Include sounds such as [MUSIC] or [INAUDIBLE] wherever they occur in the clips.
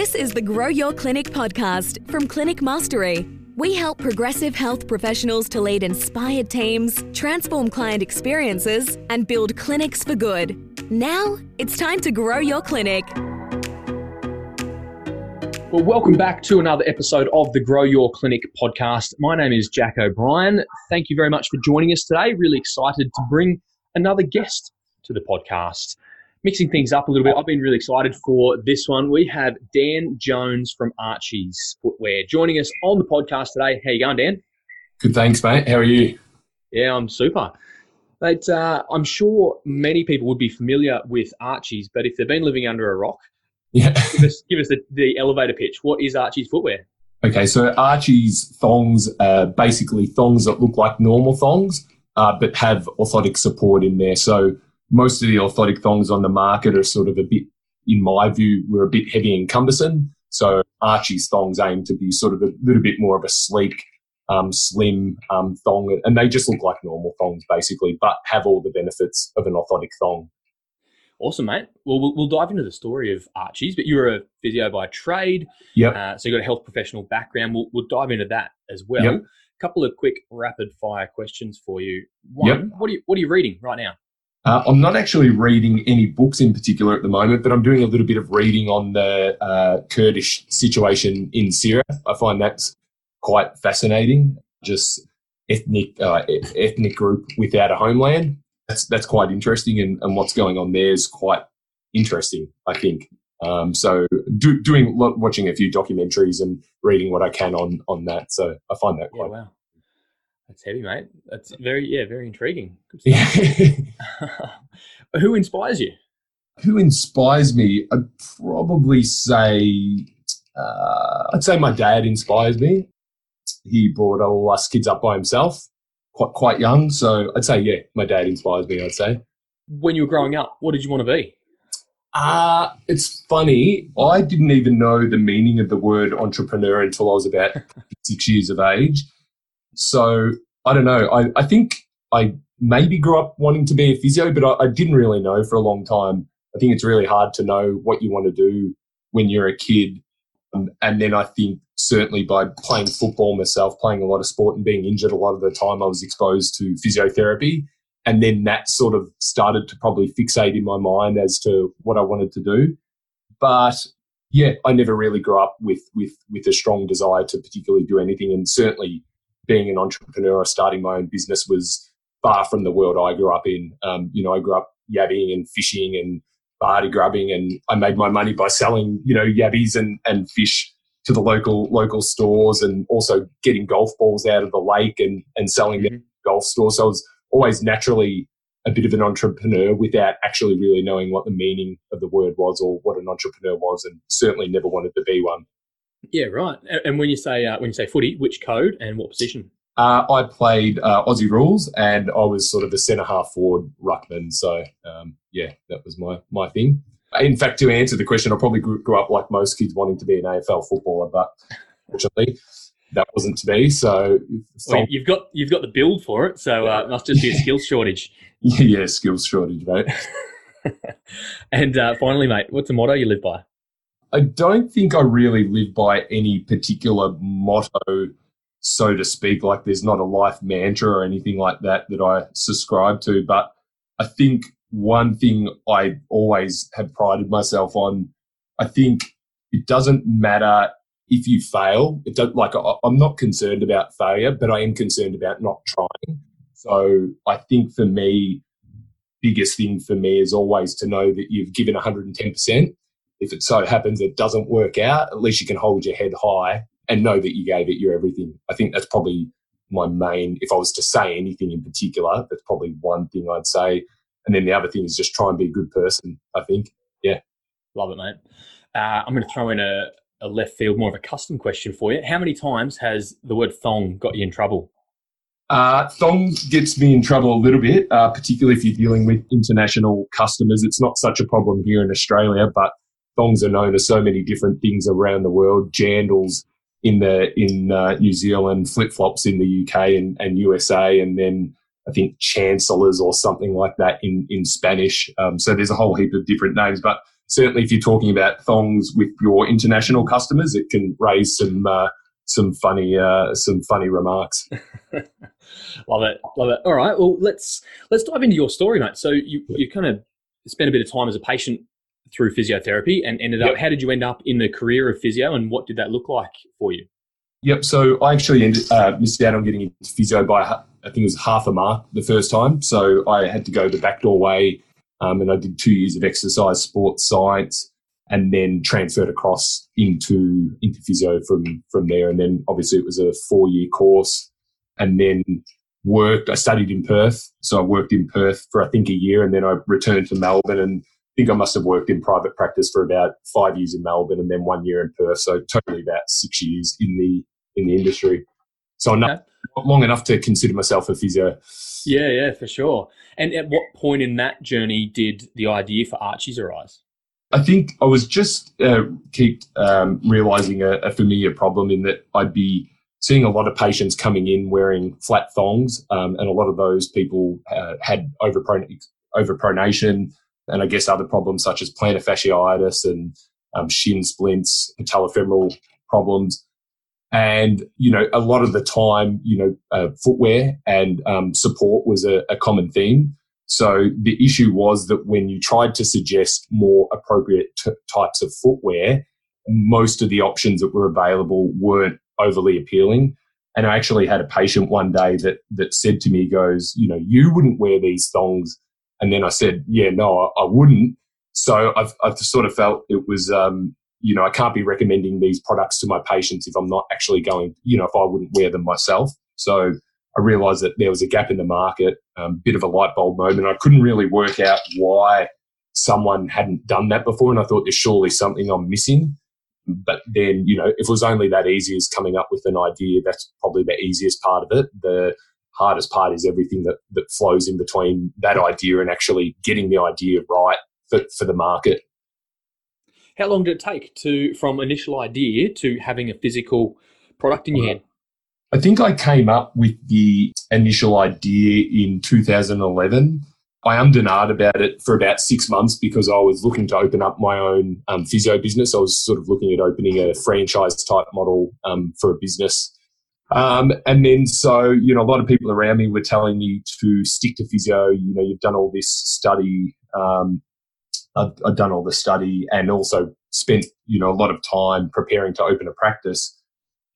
This is the Grow Your Clinic podcast from Clinic Mastery. We help progressive health professionals to lead inspired teams, transform client experiences, and build clinics for good. Now, it's time to grow your clinic. Well, welcome back to another episode of the Grow Your Clinic podcast. My name is Jack O'Brien. Thank you very much for joining us today. Really excited to bring another guest to the podcast mixing things up a little bit. I've been really excited for this one. We have Dan Jones from Archie's Footwear joining us on the podcast today. How you going, Dan? Good, thanks, mate. How are you? Yeah, I'm super. But uh, I'm sure many people would be familiar with Archie's, but if they've been living under a rock, yeah. give us, give us the, the elevator pitch. What is Archie's footwear? Okay, so Archie's thongs are basically thongs that look like normal thongs, uh, but have orthotic support in there. So most of the orthotic thongs on the market are sort of a bit, in my view, were a bit heavy and cumbersome. So Archie's thongs aim to be sort of a little bit more of a sleek, um, slim um, thong, and they just look like normal thongs basically, but have all the benefits of an orthotic thong. Awesome, mate. Well, well, we'll dive into the story of Archie's, but you're a physio by trade. Yep. Uh, so you've got a health professional background. We'll, we'll dive into that as well. Yep. couple of quick rapid fire questions for you. One, Yep. what are you what are you reading right now? Uh, I'm not actually reading any books in particular at the moment, but I'm doing a little bit of reading on the uh, Kurdish situation in Syria. I find that's quite fascinating. Just ethnic uh, ethnic group without a homeland. That's that's quite interesting, and, and what's going on there is quite interesting. I think. Um, so do, doing watching a few documentaries and reading what I can on on that. So I find that Yeah, quite. wow. That's heavy, mate. That's very yeah, very intriguing. Good stuff. Yeah. [LAUGHS] [LAUGHS] Who inspires you? who inspires me? I'd probably say, uh, I'd say my dad inspires me. He brought all us kids up by himself, quite quite young. So I'd say, yeah, my dad inspires me. I'd say. When you were growing up, what did you want to be? Uh, it's funny. I didn't even know the meaning of the word entrepreneur until I was about [LAUGHS] six years of age. So I don't know. I, I think I maybe grew up wanting to be a physio, but I, I didn't really know for a long time. I think it's really hard to know what you want to do when you're a kid. Um, and then I think certainly by playing football myself, playing a lot of sport and being injured a lot of the time, I was exposed to physiotherapy. And then that sort of started to probably fixate in my mind as to what I wanted to do. But yeah, I never really grew up with with with a strong desire to particularly do anything. And certainly being an entrepreneur or starting my own business was far from the world I grew up in. Um, you know, I grew up yabbing and fishing and party grubbing, and I made my money by selling, you know, yabbies and, and fish to the local local stores, and also getting golf balls out of the lake and and selling them Mhm. at golf stores. So I was always naturally a bit of an entrepreneur without actually really knowing what the meaning of the word was or what an entrepreneur was, and certainly never wanted to be one. Yeah, right. And when you say uh, when you say footy, which code and what position? Uh, I played uh, Aussie rules, and I was sort of a centre half forward ruckman. So um, yeah, that was my my thing. In fact, to answer the question, I probably grew, grew up like most kids wanting to be an AFL footballer, but fortunately, that wasn't to be. So Well, you've got you've got the build for it, so uh, it must just be a skills shortage. [LAUGHS] yeah, skills shortage, mate. [LAUGHS] and uh, finally, mate, what's the motto you live by? I don't think I really live by any particular motto, so to speak. Like there's not a life mantra or anything like that that I subscribe to. But I think one thing I always have prided myself on, I think it doesn't matter if you fail. It don't like I- I'm not concerned about failure, but I am concerned about not trying. So I think for me, biggest thing for me is always to know that you've given 110% if it so happens it doesn't work out, at least you can hold your head high and know that you gave it your everything. I think that's probably my main, if I was to say anything in particular, that's probably one thing I'd say. And then the other thing is just try and be a good person, I think. Yeah. Love it, mate. Uh, I'm going to throw in a, a left field, more of a custom question for you. How many times has the word thong got you in trouble? Uh, thong gets me in trouble a little bit, uh, particularly if you're dealing with international customers. It's not such a problem here in Australia, but thongs are known as so many different things around the world. Jandals in the in uh, New Zealand, flip flops in the UK and, and USA, and then I think chancellors or something like that in in Spanish. Um, so there's a whole heap of different names, but certainly if you're talking about thongs with your international customers, it can raise some uh, some funny uh, some funny remarks. [LAUGHS] love it, love it. All right, well let's let's dive into your story, mate. So you you kind of spent a bit of time as a patient through physiotherapy and ended up. Yep. How did you end up in the career of physio, and what did that look like for you? Yep. So I actually ended, uh, missed out on getting into physio by I think it was half a mark the first time. So I had to go the backdoor way, um, and I did two years of exercise sports science, and then transferred across into into physio from from there. And then obviously it was a four year course, and then worked. I studied in Perth, so I worked in Perth for I think a year, and then I returned to Melbourne and think I must have worked in private practice for about five years in Melbourne and then one year in Perth. So totally about six years in the in the industry. So okay. not long enough to consider myself a physio. Yeah, yeah, for sure. And at what point in that journey did the idea for Archies arise? I think I was just uh, keep um, realizing a, a, familiar problem in that I'd be seeing a lot of patients coming in wearing flat thongs, um, and a lot of those people uh, had overpronation, and I guess other problems such as plantar fasciitis and um, shin splints, patellofemoral problems. And, you know, a lot of the time, you know, uh, footwear and um, support was a, a common theme. So the issue was that when you tried to suggest more appropriate t- types of footwear, most of the options that were available weren't overly appealing. And I actually had a patient one day that that said to me, "Goes, you know, you wouldn't wear these thongs and then I said, yeah, no, I, I wouldn't. So I've, I've sort of felt it was, um, you know, I can't be recommending these products to my patients if I'm not actually going, you know, if I wouldn't wear them myself. So I realized that there was a gap in the market, um, bit of a light bulb moment. I couldn't really work out why someone hadn't done that before. And I thought there's surely something I'm missing. But then, you know, if it was only that easy as coming up with an idea, that's probably the easiest part of it. The hardest part is everything that, that flows in between that idea and actually getting the idea right for, for the market. How long did it take to from initial idea to having a physical product in your hand? I think I came up with the initial idea in 2011. I ummed and about it for about six months because I was looking to open up my own um, physio business. I was sort of looking at opening a franchise type model um, for a business. Um, and then, so, you know, a lot of people around me were telling me to stick to physio. You know, you've done all this study. Um, I've, I've, done all the study and also spent, you know, a lot of time preparing to open a practice.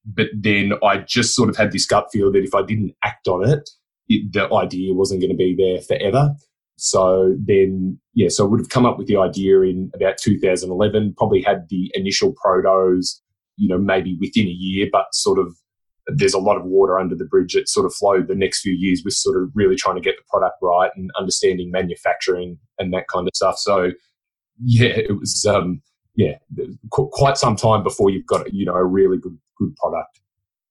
But then I just sort of had this gut feel that if I didn't act on it, it the idea wasn't going to be there forever. So then, yeah, so I would have come up with the idea in about 2011, probably had the initial protos, you know, maybe within a year, but sort of there's a lot of water under the bridge that sort of flowed the next few years with sort of really trying to get the product right and understanding manufacturing and that kind of stuff. So yeah, it was um, yeah qu- quite some time before you've got you know a really good good product.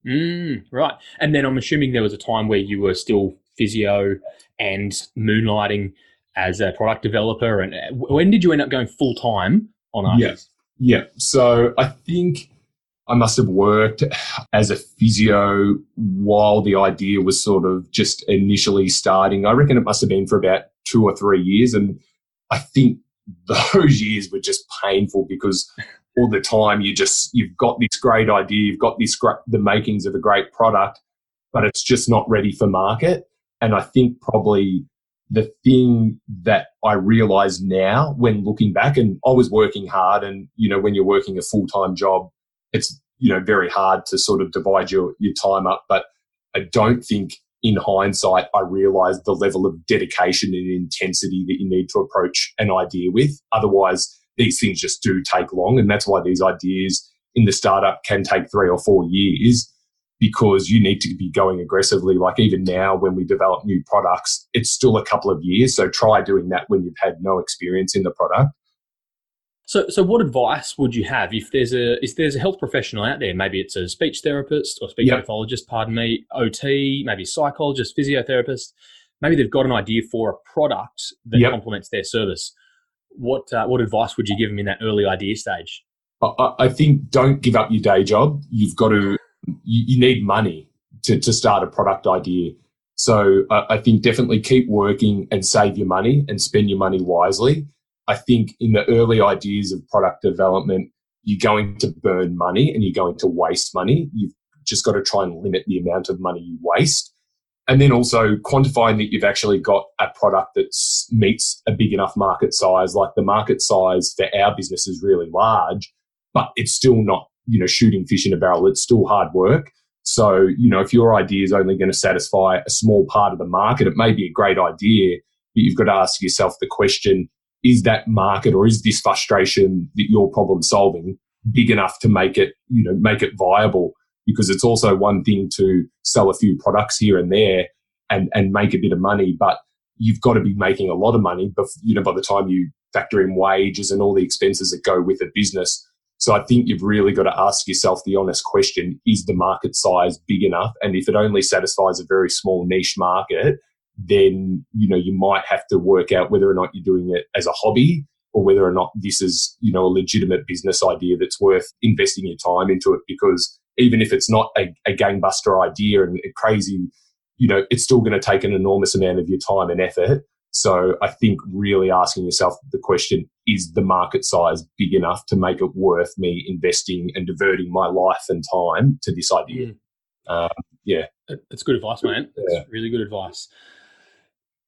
Mm, right, and then I'm assuming there was a time where you were still physio and moonlighting as a product developer. And uh, when did you end up going full time on Archies? Yeah, yeah. So I think I must have worked as a physio while the idea was sort of just initially starting. I reckon it must have been for about two or three years. And I think [LAUGHS] those years were just painful because all the time you just, you've got this great idea, you've got this great, the makings of a great product, but it's just not ready for market. And I think probably the thing that I realize now when looking back, and I was working hard, and you know, when you're working a full time job, it's you know very hard to sort of divide your your time up. But I don't think in hindsight I realised the level of dedication and intensity that you need to approach an idea with. Otherwise, these things just do take long, and that's why these ideas in the startup can take three or four years because you need to be going aggressively. Like even now, when we develop new products, it's still a couple of years. So try doing that when you've had no experience in the product. So, so what advice would you have if there's a if there's a health professional out there? Maybe it's a speech therapist or speech yep. pathologist, pardon me, OT, maybe psychologist, physiotherapist. Maybe they've got an idea for a product that yep. complements their service. What uh, what advice would you give them in that early idea stage? I, I think don't give up your day job. You've got to. You, you need money to to start a product idea. So uh, I think definitely keep working and save your money and spend your money wisely I think in the early ideas of product development, you're going to burn money and you're going to waste money. You've just got to try and limit the amount of money you waste. And then also quantifying that you've actually got a product that meets a big enough market size. Like the market size for our business is really large, but it's still not, you know, shooting fish in a barrel. It's still hard work. So, you know, if your idea is only going to satisfy a small part of the market, it may be a great idea, but you've got to ask yourself the question, is that market or is this frustration that you're problem solving big enough to make it, you know, make it viable? Because it's also one thing to sell a few products here and there and, and make a bit of money, but you've got to be making a lot of money, but you know, by the time you factor in wages and all the expenses that go with a business. So I think you've really got to ask yourself the honest question, is the market size big enough? And if it only satisfies a very small niche market, then you know you might have to work out whether or not you're doing it as a hobby or whether or not this is you know a legitimate business idea that's worth investing your time into it because even if it's not a, a gangbuster idea and crazy you know it's still going to take an enormous amount of your time and effort. So i think really asking yourself the question is the market size big enough to make it worth me investing and diverting my life and time to this idea? Mm. um, yeah. It's good advice man yeah. it's really good advice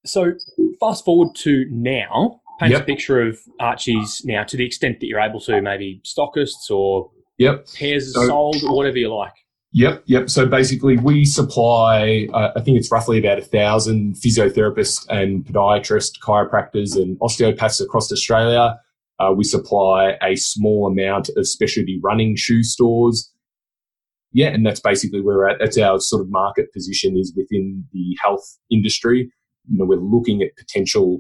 so fast forward to now, paint yep. a picture of Archie's now to the extent that you're able to, maybe stockists or yep. pairs so, sold or whatever you like. Yep, yep. So basically, we supply, uh, I think it's roughly about a thousand physiotherapists and podiatrists, chiropractors, and osteopaths across Australia. Uh, we supply a small amount of specialty running shoe stores. Yeah, and that's basically where we're at. That's our sort of market position is within the health industry you know, we're looking at potential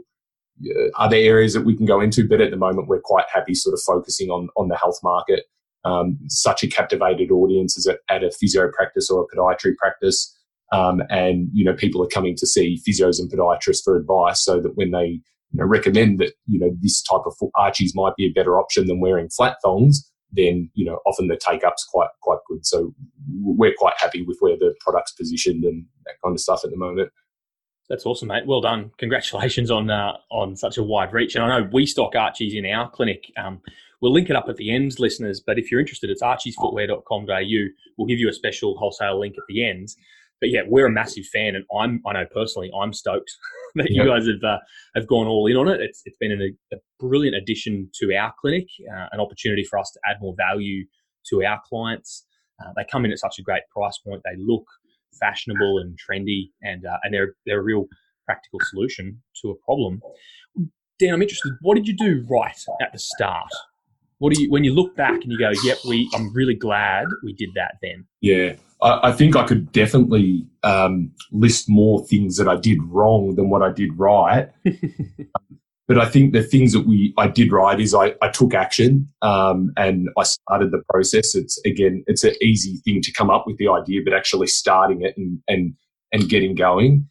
uh, other areas that we can go into, but at the moment we're quite happy sort of focusing on on the health market. Um, such a captivated audience as at, a physio practice or a podiatry practice, um, and you know people are coming to see physios and podiatrists for advice, so that when they you know, recommend that you know this type of archies might be a better option than wearing flat thongs, then you know often the take up's quite quite good. So we're quite happy with where the product's positioned and that kind of stuff at the moment. That's awesome, mate. Well done. Congratulations on uh, on such a wide reach. And I know we stock Archies in our clinic. Um, we'll link it up at the end, listeners. But if you're interested, it's archiesfootwear.com.au. We'll give you a special wholesale link at the end. But yeah, we're a massive fan, and I'm I know personally I'm stoked [LAUGHS] that you guys have uh, have gone all in on it. It's it's been an, a brilliant addition to our clinic, uh, an opportunity for us to add more value to our clients. Uh, they come in at such a great price point. They look fashionable and trendy, and uh, and they're they're a real practical solution to a problem. Dan, I'm interested. What did you do right at the start? What do you when you look back and you go, "Yep, we." I'm really glad we did that then. Yeah, I, I think I could definitely um, list more things that I did wrong than what I did right. [LAUGHS] But I think the things that we I did right is I, I took action um, and I started the process. It's again, it's an easy thing to come up with the idea, but actually starting it and and and getting going.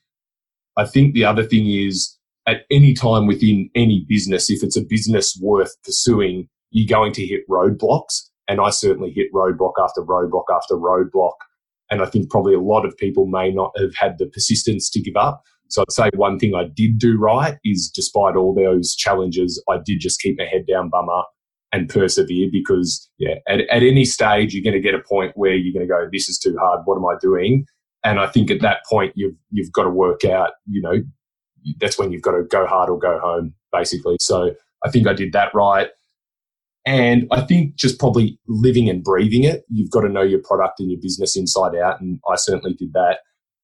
I think the other thing is at any time within any business, if it's a business worth pursuing, you're going to hit roadblocks. And I certainly hit roadblock after roadblock after roadblock. And I think probably a lot of people may not have had the persistence to give up. So I'd say one thing I did do right is despite all those challenges, I did just keep my head down, bum up, and persevere because, yeah, at, at any stage, you're going to get a point where you're going to go, this is too hard. What am I doing? And I think at that point, you've, you've got to work out, you know, that's when you've got to go hard or go home, basically. So I think I did that right. And I think just probably living and breathing it, you've got to know your product and your business inside out. And I certainly did that.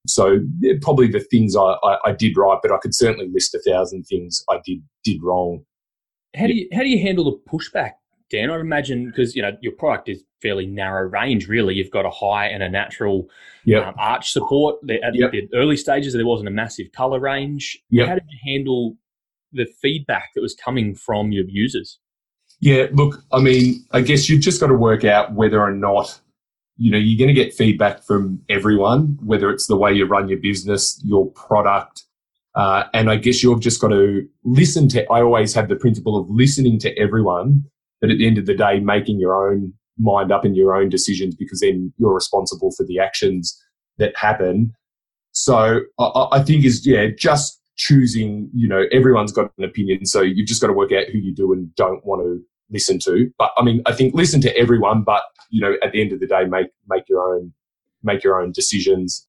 So probably the things I, I, I, did right, but I could certainly list a thousand things I did did wrong. How do you how do you handle the pushback, Dan? I imagine because you know your product is fairly narrow range. Really, you've got a high and a natural yep. um, arch support. At yep. the early stages, there wasn't a massive color range. Yep. How did you handle the feedback that was coming from your users? Yeah, look, I mean, I guess you've just got to work out whether or not you know, you're going to get feedback from everyone, whether it's the way you run your business, your product. Uh, and I guess you've just got to listen to, I always have the principle of listening to everyone, but at the end of the day, making your own mind up and your own decisions because then you're responsible for the actions that happen. So I, I think is, yeah, just, choosing, you know, everyone's got an opinion. So you've just got to work out who you do and don't want to listen to. But I mean, I think listen to everyone, but you know, at the end of the day, make make your own make your own decisions.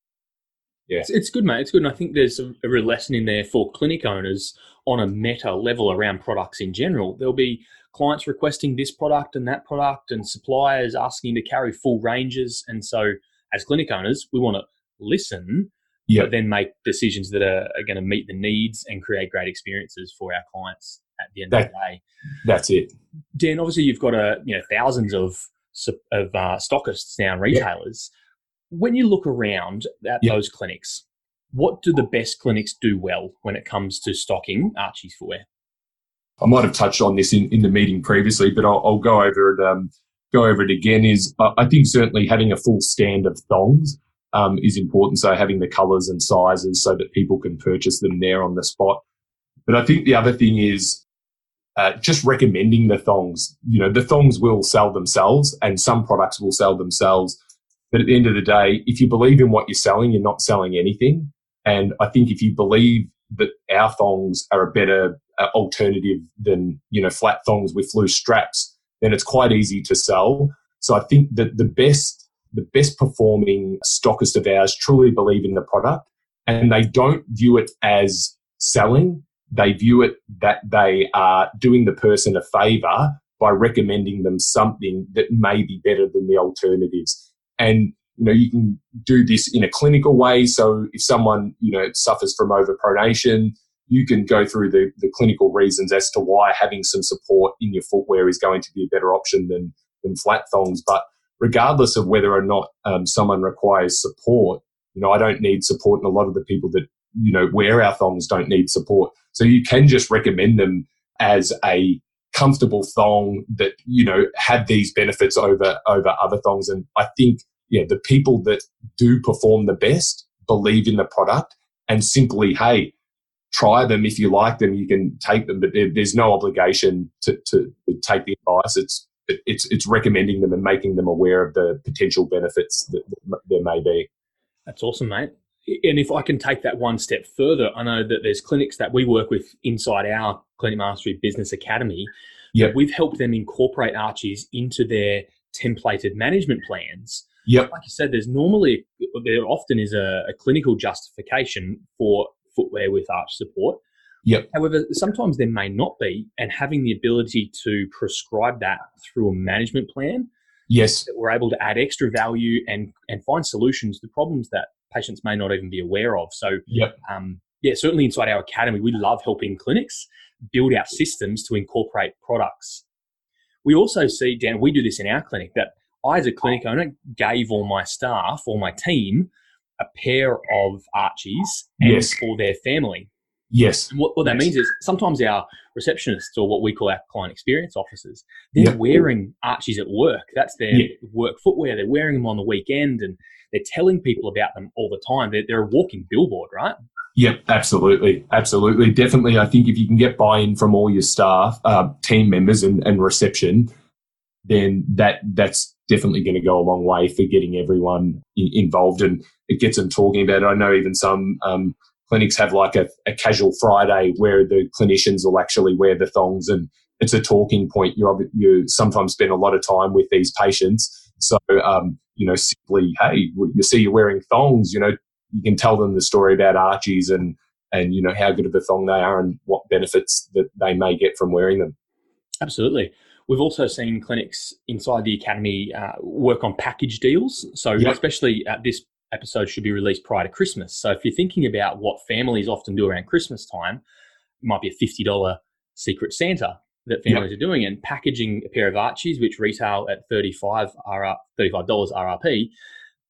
Yeah, it's, it's good, mate. It's good, and I think there's a, a real lesson in there for clinic owners on a meta level around products in general. There'll be clients requesting this product and that product, and suppliers asking to carry full ranges. And so, as clinic owners, we want to listen, yep. but then make decisions that are, are going to meet the needs and create great experiences for our clients at the end that, of the day. That's it. Dan, obviously, you've got a you know thousands of of uh, stockists now retailers. Yep. When you look around at yep. those clinics, what do the best clinics do well when it comes to stocking Archie's footwear? I might have touched on this in, in the meeting previously, but I'll, I'll go over it. Um, go over it again. Is uh, I think certainly having a full stand of thongs um, is important. So having the colours and sizes so that people can purchase them there on the spot. But I think the other thing is uh, just recommending the thongs. You know, the thongs will sell themselves, and some products will sell themselves. But at the end of the day, if you believe in what you're selling, you're not selling anything. And I think if you believe that our thongs are a better uh, alternative than you know flat thongs with loose straps, then it's quite easy to sell. So I think that the best the best performing stockist of ours truly believe in the product and they don't view it as selling. They view it that they are doing the person a favor by recommending them something that may be better than the alternatives. And you know, you can do this in a clinical way. So if someone, you know, suffers from overpronation, you can go through the, the clinical reasons as to why having some support in your footwear is going to be a better option than, than flat thongs. But regardless of whether or not um, someone requires support, you know, I don't need support, and a lot of the people that you know wear our thongs don't need support. So you can just recommend them as a comfortable thong that you know had these benefits over over other thongs. And I think yeah, the people that do perform the best believe in the product and simply hey try them if you like them you can take them but there, there's no obligation to, to, take the advice it's it's it's recommending them and making them aware of the potential benefits that, that there may be. That's awesome, mate. And if I can take that one step further, I know that there's clinics that we work with inside our Clinic Mastery Business Academy. Yep. We've helped them incorporate Archies into their templated management plans. Yep. Like you said, there's normally, there often is a, a clinical justification for footwear with arch support. Yep. However, sometimes there may not be, and having the ability to prescribe that through a management plan, yes, that we're able to add extra value and and find solutions to problems that patients may not even be aware of. So, yep. um, yeah, certainly inside our academy, we love helping clinics build out systems to incorporate products. We also see, Dan, we do this in our clinic that I, as a clinic owner, gave all my staff or my team a pair of Archies yes. for their family. Yes. And what, what that yes. means is sometimes our receptionists or what we call our client experience officers, they're yep. wearing Archies at work. That's their yep. work footwear. They're wearing them on the weekend and they're telling people about them all the time. They're, they're a walking billboard, right? Yep, absolutely. Absolutely. Definitely. I think if you can get buy in from all your staff, uh, team members, and, and reception, then that that's definitely going to go a long way for getting everyone in, involved and it gets them talking about it. I know even some um, clinics have like a, a, casual Friday where the clinicians will actually wear the thongs and it's a talking point. You you sometimes spend a lot of time with these patients, so um, you know simply hey, you see you're wearing thongs. You know you can tell them the story about Archies and and you know how good of a thong they are and what benefits that they may get from wearing them. Absolutely. We've also seen clinics inside the academy uh, work on package deals. So, yep. especially at this episode should be released prior to Christmas. So if you're thinking about what families often do around Christmas time, it might be a $50 secret Santa that families yep. are doing and packaging a pair of Archies, which retail at 35 RR, $35 RRP,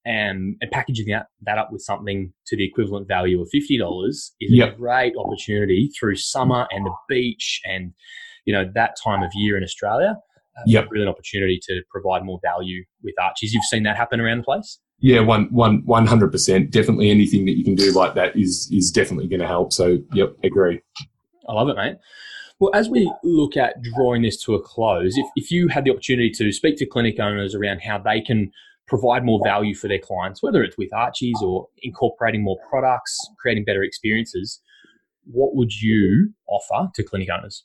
and, and packaging that, that up with something to the equivalent value of $50 is yep. a great opportunity through summer and the beach and, you know, that time of year in Australia. Uh, yep. Really an opportunity to provide more value with Archies. You've seen that happen around the place? Yeah, one, one, one hundred percent. Definitely, anything that you can do like that is is definitely going to help. So, yep, agree. I love it, mate. Well, as we look at drawing this to a close, if, if you had the opportunity to speak to clinic owners around how they can provide more value for their clients, whether it's with Archies or incorporating more products, creating better experiences, what would you offer to clinic owners?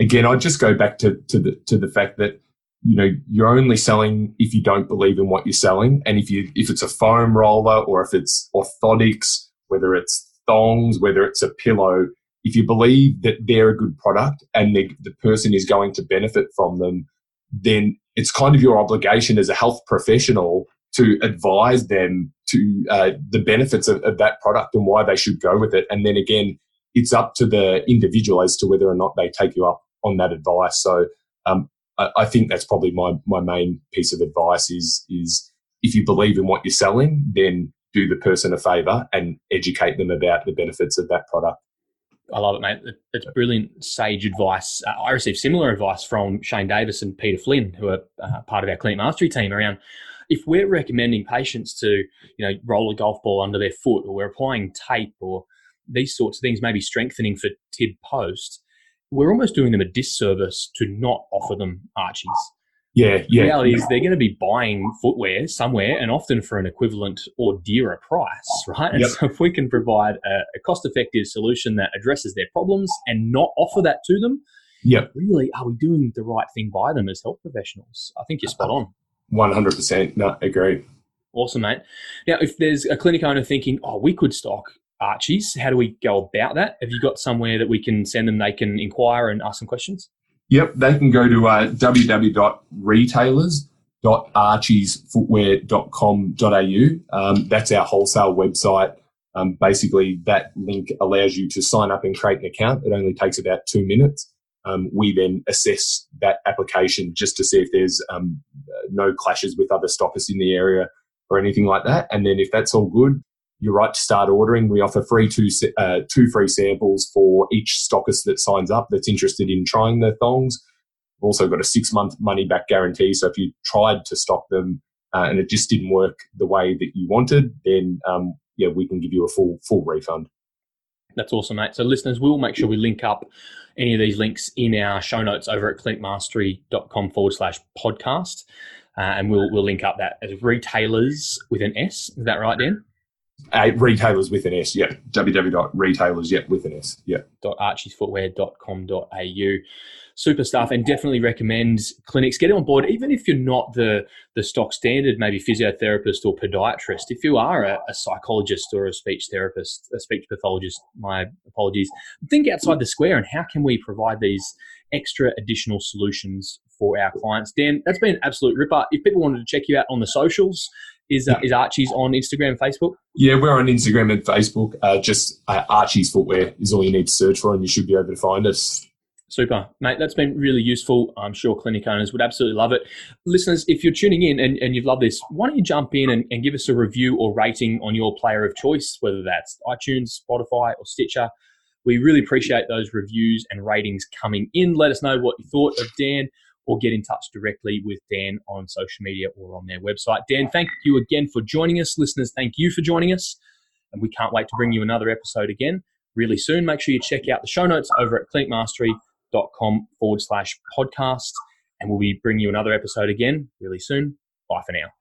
Again, I'd just go back to, to the to the fact that you know you're only selling if you don't believe in what you're selling, and if you if it's a foam roller or if it's orthotics, whether it's thongs, whether it's a pillow, if you believe that they're a good product and the, the person is going to benefit from them, then it's kind of your obligation as a health professional to advise them to uh, the benefits of, of, that product and why they should go with it. And then again, it's up to the individual as to whether or not they take you up on that advice. So um, I, I, think that's probably my my main piece of advice is is if you believe in what you're selling, then do the person a favor and educate them about the benefits of that product. I love it, mate. It's brilliant sage advice. Uh, I received similar advice from Shane Davis and Peter Flynn, who are uh, part of our Clinic Mastery team, around if we're recommending patients to, you know, roll a golf ball under their foot, or we're applying tape, or these sorts of things, maybe strengthening for tib post, we're almost doing them a disservice to not offer them archies. Yeah, yeah. The reality is they're going to be buying footwear somewhere and often for an equivalent or dearer price, [LAUGHS] right? And yep. so if we can provide a, a cost-effective solution that addresses their problems and not offer that to them, yep. really, are we doing the right thing by them as health professionals? I think you're spot on. 100%. No, agree. Awesome, mate. Now, if there's a clinic owner thinking, oh, we could stock Archies, how do we go about that? Have you got somewhere that we can send them, they can inquire and ask some questions? Yep, they can go to uh, www.retailers.archiesfootwear.com.au. Um, that's our wholesale website. Um, basically, that link allows you to sign up and create an account. It only takes about two minutes. Um, we then assess that application just to see if there's um, no clashes with other stoppers in the area or anything like that. And then if that's all good, you're right to start ordering. We offer free two uh, two free samples for each stockist that signs up that's interested in trying the thongs. We've also got a six month money back guarantee. So if you tried to stock them uh, and it just didn't work the way that you wanted, then um, yeah, we can give you a full full refund. That's awesome, mate. So listeners, we'll make sure we link up any of these links in our show notes over at clinicmastery.com forward slash podcast. Uh, and we'll, we'll link up that as retailers with an S. Is that right, Dan? Uh, retailers with an S, yeah. www.retailers, yeah, with an S, yeah. .archiesfootwear.com.au. Super stuff, and definitely recommend clinics get on board, even if you're not the the stock standard, maybe physiotherapist or podiatrist. If you are a, a psychologist or a speech therapist, a speech pathologist, my apologies. Think outside the square, and how can we provide these extra additional solutions for our clients? Dan, that's been an absolute ripper. If people wanted to check you out on the socials, is uh, is Archie's on Instagram and Facebook? Yeah, we're on Instagram and Facebook. Uh, just uh, Archie's Footwear is all you need to search for, and you should be able to find us. Super, mate. That's been really useful. I'm sure clinic owners would absolutely love it. Listeners, if you're tuning in and, and you've loved this, why don't you jump in and, and give us a review or rating on your player of choice, whether that's iTunes, Spotify, or Stitcher. We really appreciate those reviews and ratings coming in. Let us know what you thought of Dan or get in touch directly with Dan on social media or on their website. Dan, thank you again for joining us. Listeners, thank you for joining us. And we can't wait to bring you another episode again really soon. Make sure you check out the show notes over at clinicmastery.com forward slash podcast. And we'll be bringing you another episode again really soon. Bye for now.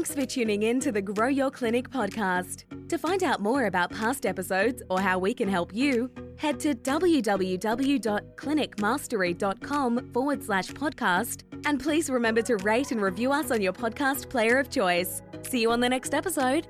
Thanks for tuning in to the Grow Your Clinic podcast. To find out more about past episodes or how we can help you, head to www.clinicmastery.com forward slash podcast. And please remember to rate and review us on your podcast player of choice. See you on the next episode.